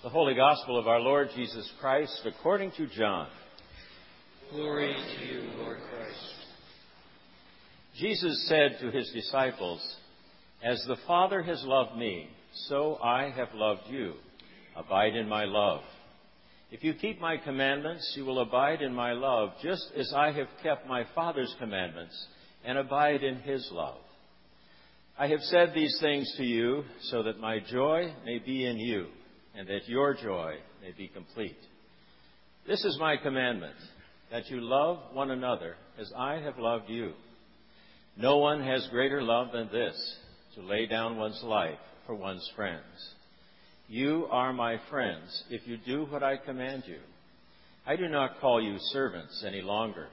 The Holy Gospel of our Lord Jesus Christ according to John. Glory to you, Lord Christ. Jesus said to his disciples, As the Father has loved me, so I have loved you. Abide in my love. If you keep my commandments, you will abide in my love, just as I have kept my Father's commandments and abide in his love. I have said these things to you so that my joy may be in you and that your joy may be complete. This is my commandment, that you love one another as I have loved you. No one has greater love than this, to lay down one's life for one's friends. You are my friends if you do what I command you. I do not call you servants any longer,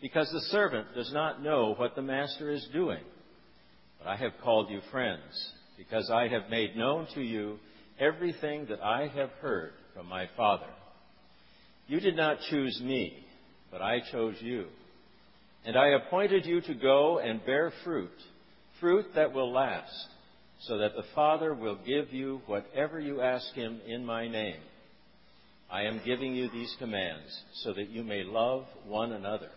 because the servant does not know what the master is doing. But I have called you friends, because I have made known to you everything that I have heard from my Father. You did not choose me, but I chose you. And I appointed you to go and bear fruit, fruit that will last, so that the Father will give you whatever you ask him in my name. I am giving you these commands so that you may love one another.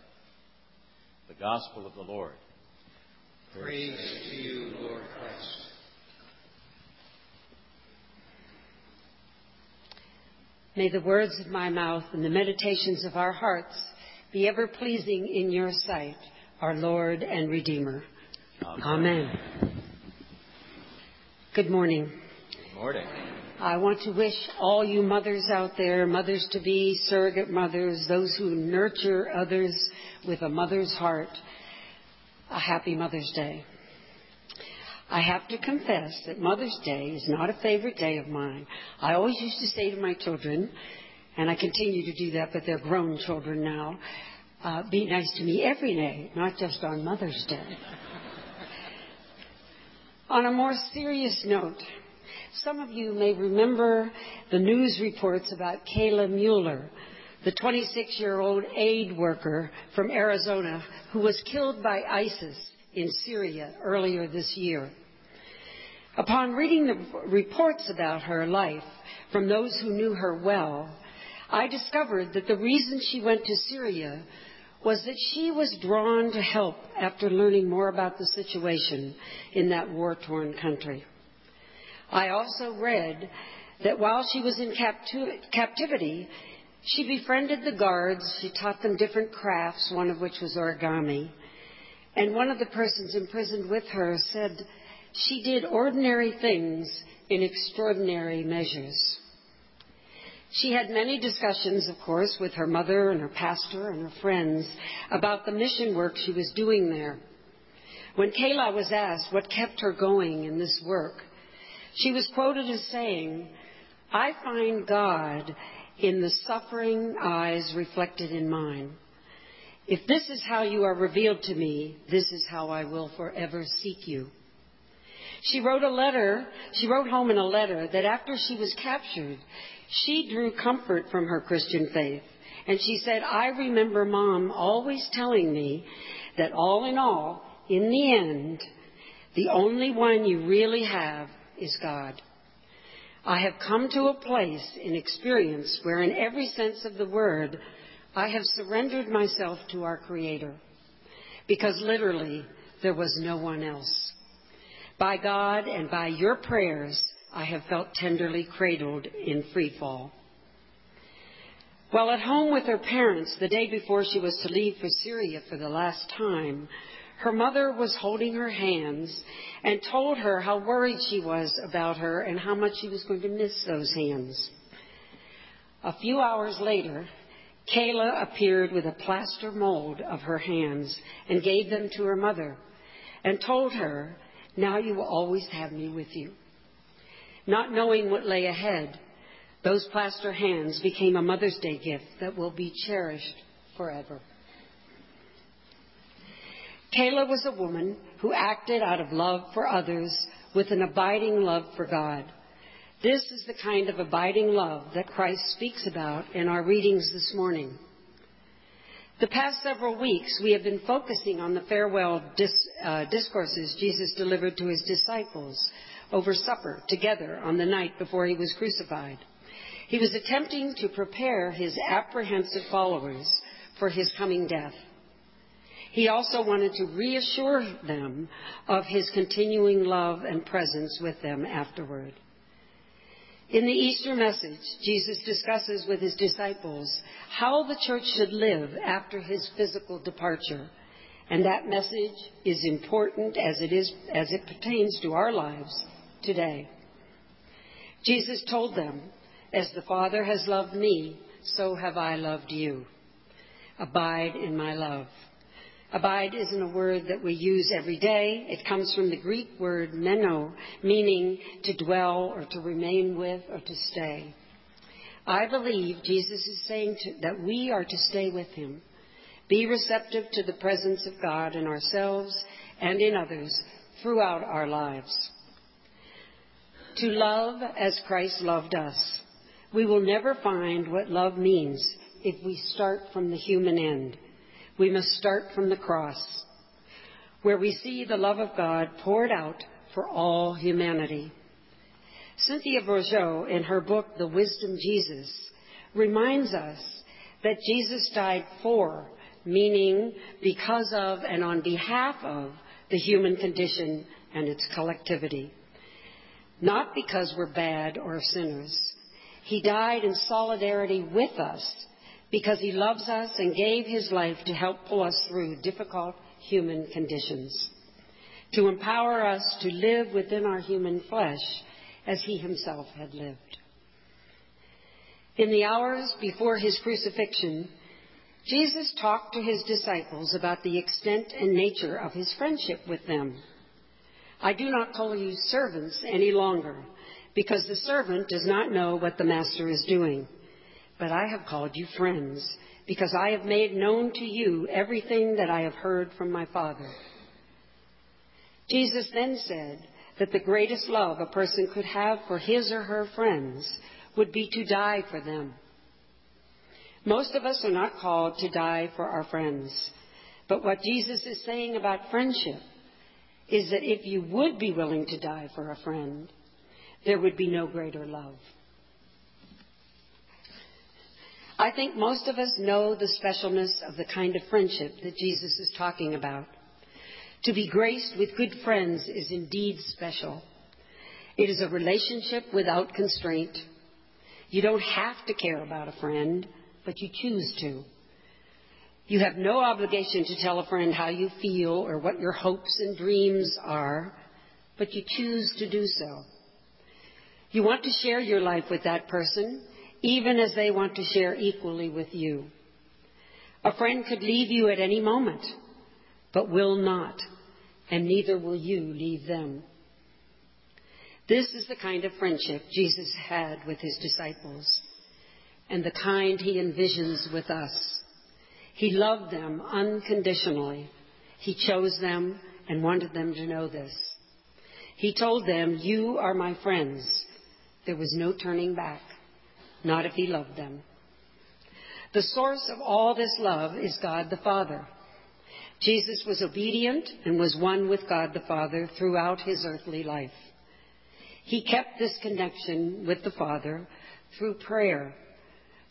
The Gospel of the Lord. Praise to you, Lord Christ. May the words of my mouth and the meditations of our hearts be ever pleasing in your sight, our Lord and Redeemer. Amen. Amen. Good morning. Good morning. I want to wish all you mothers out there, mothers to be, surrogate mothers, those who nurture others with a mother's heart, a happy Mother's Day. I have to confess that Mother's Day is not a favorite day of mine. I always used to say to my children, and I continue to do that, but they're grown children now, uh, be nice to me every day, not just on Mother's Day. on a more serious note, some of you may remember the news reports about Kayla Mueller, the 26 year old aid worker from Arizona who was killed by ISIS in Syria earlier this year. Upon reading the reports about her life from those who knew her well, I discovered that the reason she went to Syria was that she was drawn to help after learning more about the situation in that war torn country. I also read that while she was in captivity, she befriended the guards. She taught them different crafts, one of which was origami. And one of the persons imprisoned with her said she did ordinary things in extraordinary measures. She had many discussions, of course, with her mother and her pastor and her friends about the mission work she was doing there. When Kayla was asked what kept her going in this work, she was quoted as saying, I find God in the suffering eyes reflected in mine. If this is how you are revealed to me, this is how I will forever seek you. She wrote a letter, she wrote home in a letter that after she was captured, she drew comfort from her Christian faith. And she said, I remember mom always telling me that all in all, in the end, the only one you really have is God. I have come to a place in experience where, in every sense of the word, I have surrendered myself to our Creator. Because literally, there was no one else. By God and by your prayers, I have felt tenderly cradled in free fall. While at home with her parents the day before she was to leave for Syria for the last time, her mother was holding her hands and told her how worried she was about her and how much she was going to miss those hands. A few hours later, Kayla appeared with a plaster mold of her hands and gave them to her mother and told her, Now you will always have me with you. Not knowing what lay ahead, those plaster hands became a Mother's Day gift that will be cherished forever. Kayla was a woman who acted out of love for others with an abiding love for God. This is the kind of abiding love that Christ speaks about in our readings this morning. The past several weeks, we have been focusing on the farewell dis- uh, discourses Jesus delivered to his disciples over supper together on the night before he was crucified. He was attempting to prepare his apprehensive followers for his coming death. He also wanted to reassure them of his continuing love and presence with them afterward. In the Easter message, Jesus discusses with his disciples how the church should live after his physical departure. And that message is important as it, is, as it pertains to our lives today. Jesus told them, As the Father has loved me, so have I loved you. Abide in my love. Abide isn't a word that we use every day. It comes from the Greek word meno, meaning to dwell or to remain with or to stay. I believe Jesus is saying to, that we are to stay with him, be receptive to the presence of God in ourselves and in others throughout our lives. To love as Christ loved us. We will never find what love means if we start from the human end we must start from the cross, where we see the love of God poured out for all humanity. Cynthia Bourgeault, in her book, The Wisdom Jesus, reminds us that Jesus died for, meaning because of and on behalf of the human condition and its collectivity. Not because we're bad or sinners. He died in solidarity with us because he loves us and gave his life to help pull us through difficult human conditions, to empower us to live within our human flesh as he himself had lived. In the hours before his crucifixion, Jesus talked to his disciples about the extent and nature of his friendship with them. I do not call you servants any longer, because the servant does not know what the master is doing but I have called you friends, because I have made known to you everything that I have heard from my Father. Jesus then said that the greatest love a person could have for his or her friends would be to die for them. Most of us are not called to die for our friends, but what Jesus is saying about friendship is that if you would be willing to die for a friend, there would be no greater love. I think most of us know the specialness of the kind of friendship that Jesus is talking about. To be graced with good friends is indeed special. It is a relationship without constraint. You don't have to care about a friend, but you choose to. You have no obligation to tell a friend how you feel or what your hopes and dreams are, but you choose to do so. You want to share your life with that person, even as they want to share equally with you. A friend could leave you at any moment, but will not, and neither will you leave them. This is the kind of friendship Jesus had with his disciples, and the kind he envisions with us. He loved them unconditionally. He chose them and wanted them to know this. He told them, You are my friends. There was no turning back not if he loved them. The source of all this love is God the Father. Jesus was obedient and was one with God the Father throughout his earthly life. He kept this connection with the Father through prayer,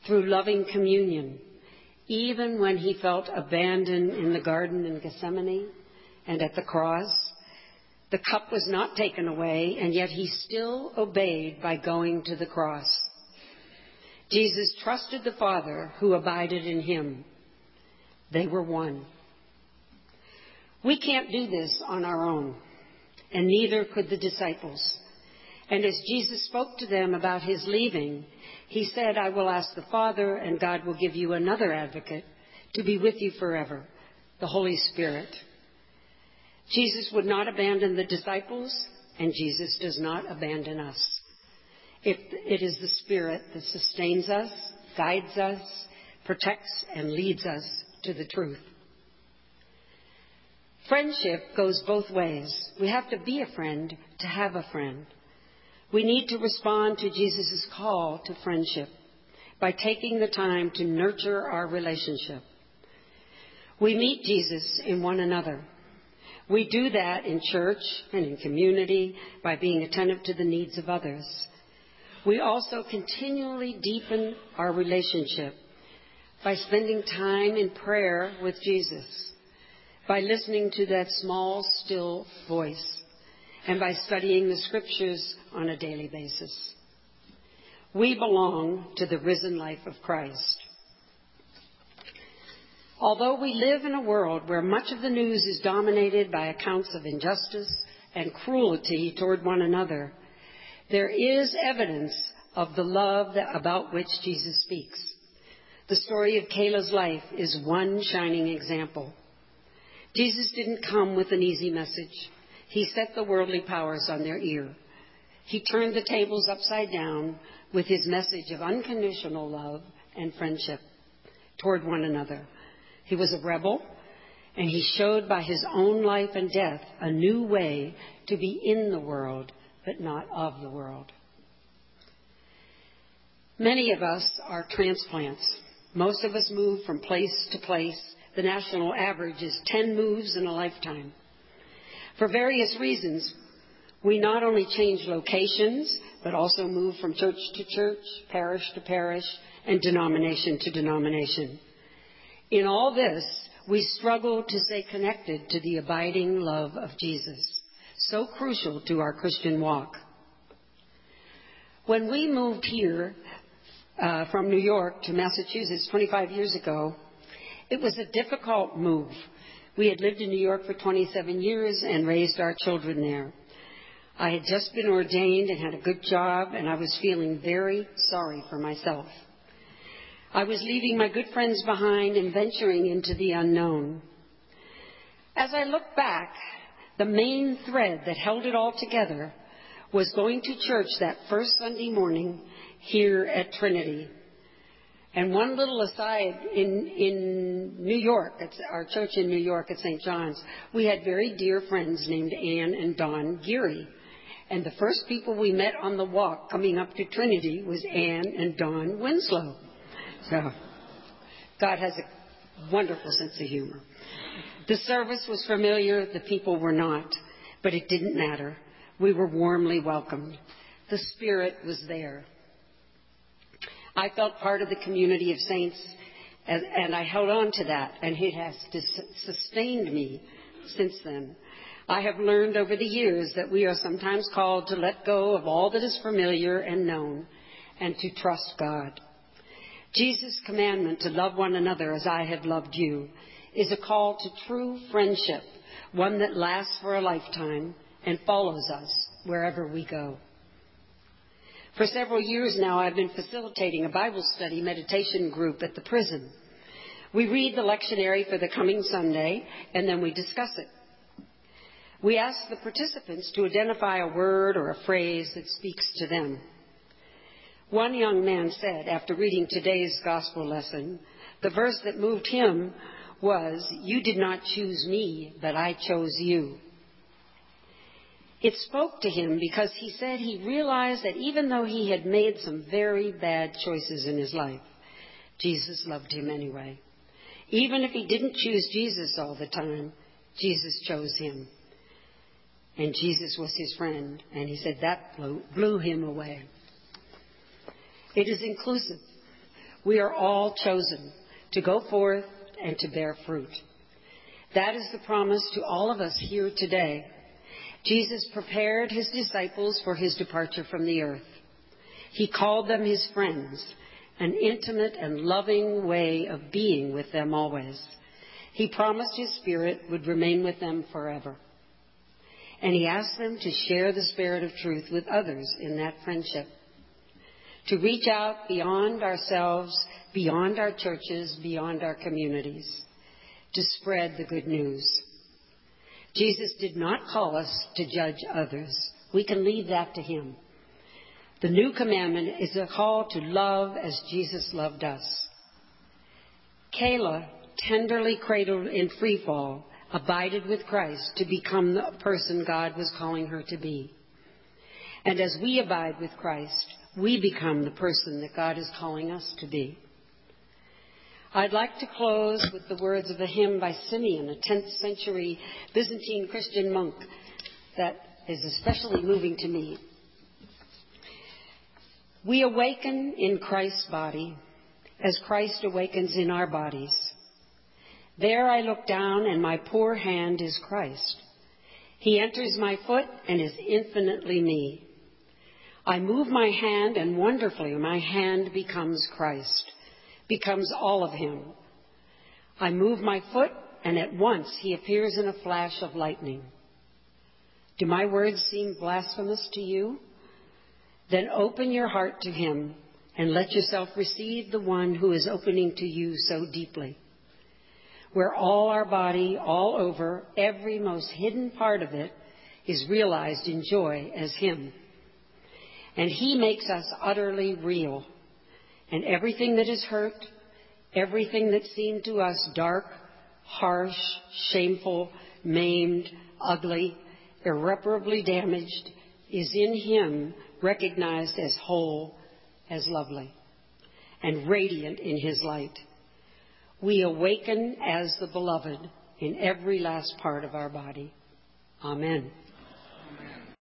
through loving communion, even when he felt abandoned in the garden in Gethsemane and at the cross. The cup was not taken away, and yet he still obeyed by going to the cross. Jesus trusted the Father who abided in him. They were one. We can't do this on our own, and neither could the disciples. And as Jesus spoke to them about his leaving, he said, I will ask the Father, and God will give you another advocate to be with you forever, the Holy Spirit. Jesus would not abandon the disciples, and Jesus does not abandon us. It, it is the Spirit that sustains us, guides us, protects, and leads us to the truth. Friendship goes both ways. We have to be a friend to have a friend. We need to respond to Jesus' call to friendship by taking the time to nurture our relationship. We meet Jesus in one another. We do that in church and in community by being attentive to the needs of others. We also continually deepen our relationship by spending time in prayer with Jesus, by listening to that small, still voice, and by studying the scriptures on a daily basis. We belong to the risen life of Christ. Although we live in a world where much of the news is dominated by accounts of injustice and cruelty toward one another, there is evidence of the love that, about which Jesus speaks. The story of Kayla's life is one shining example. Jesus didn't come with an easy message. He set the worldly powers on their ear. He turned the tables upside down with his message of unconditional love and friendship toward one another. He was a rebel, and he showed by his own life and death a new way to be in the world but not of the world. Many of us are transplants. Most of us move from place to place. The national average is 10 moves in a lifetime. For various reasons, we not only change locations, but also move from church to church, parish to parish, and denomination to denomination. In all this, we struggle to stay connected to the abiding love of Jesus so crucial to our Christian walk. When we moved here uh, from New York to Massachusetts 25 years ago, it was a difficult move. We had lived in New York for 27 years and raised our children there. I had just been ordained and had a good job, and I was feeling very sorry for myself. I was leaving my good friends behind and venturing into the unknown. As I look back, the main thread that held it all together was going to church that first Sunday morning here at Trinity. And one little aside, in, in New York, our church in New York at St. John's, we had very dear friends named Anne and Don Geary. And the first people we met on the walk coming up to Trinity was Anne and Don Winslow. So, God has a wonderful sense of humor. The service was familiar, the people were not, but it didn't matter. We were warmly welcomed. The Spirit was there. I felt part of the community of saints, and, I held on to that, and it has sustained me since then. I have learned over the years that we are sometimes called to let go of all that is familiar and known and to trust God. Jesus' commandment to love one another as I have loved you is a call to true friendship, one that lasts for a lifetime and follows us wherever we go. For several years now, I've been facilitating a Bible study meditation group at the prison. We read the lectionary for the coming Sunday, and then we discuss it. We ask the participants to identify a word or a phrase that speaks to them. One young man said, after reading today's gospel lesson, the verse that moved him was, You did not choose me, but I chose you. It spoke to him because he said he realized that even though he had made some very bad choices in his life, Jesus loved him anyway. Even if he didn't choose Jesus all the time, Jesus chose him. And Jesus was his friend, and he said that blew, blew him away. It is inclusive. We are all chosen to go forth and to bear fruit. That is the promise to all of us here today. Jesus prepared his disciples for his departure from the earth. He called them his friends, an intimate and loving way of being with them always. He promised his spirit would remain with them forever. And he asked them to share the spirit of truth with others in that friendship. To reach out beyond ourselves beyond our churches, beyond our communities, to spread the good news. Jesus did not call us to judge others. We can leave that to Him. The new commandment is a call to love as Jesus loved us. Kayla, tenderly cradled in free fall, abided with Christ to become the person God was calling her to be. And as we abide with Christ, we become the person that God is calling us to be. I'd like to close with the words of a hymn by Simeon, a 10th century Byzantine Christian monk that is especially moving to me. We awaken in Christ's body as Christ awakens in our bodies. There I look down and my poor hand is Christ. He enters my foot and is infinitely me. I move my hand and wonderfully my hand becomes Christ, becomes all of him. I move my foot and at once he appears in a flash of lightning. Do my words seem blasphemous to you? Then open your heart to him and let yourself receive the one who is opening to you so deeply. Where all our body, all over, every most hidden part of it is realized in joy as him. And he makes us utterly real. And everything that is hurt, everything that seemed to us dark, harsh, shameful, maimed, ugly, irreparably damaged, is in him recognized as whole, as lovely, and radiant in his light. We awaken as the beloved in every last part of our body. Amen.